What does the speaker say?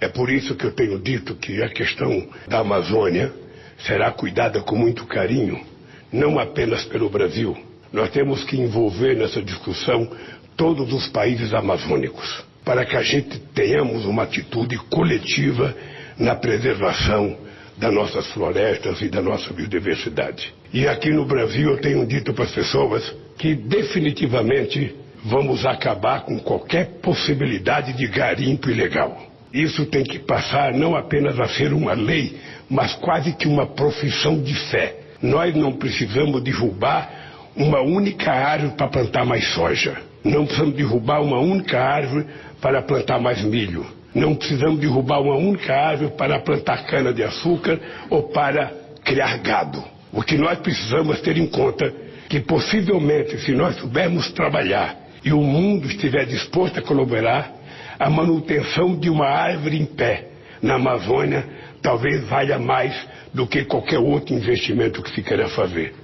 É por isso que eu tenho dito que a questão da Amazônia será cuidada com muito carinho, não apenas pelo Brasil. Nós temos que envolver nessa discussão todos os países amazônicos, para que a gente tenhamos uma atitude coletiva na preservação das nossas florestas e da nossa biodiversidade. E aqui no Brasil eu tenho dito para as pessoas que definitivamente vamos acabar com qualquer possibilidade de garimpo ilegal. Isso tem que passar não apenas a ser uma lei, mas quase que uma profissão de fé. Nós não precisamos derrubar uma única árvore para plantar mais soja. Não precisamos derrubar uma única árvore para plantar mais milho. Não precisamos derrubar uma única árvore para plantar cana-de-açúcar ou para criar gado. O que nós precisamos é ter em conta que possivelmente, se nós soubermos trabalhar e o mundo estiver disposto a colaborar, a manutenção de uma árvore em pé na Amazônia talvez valha mais do que qualquer outro investimento que se queira fazer.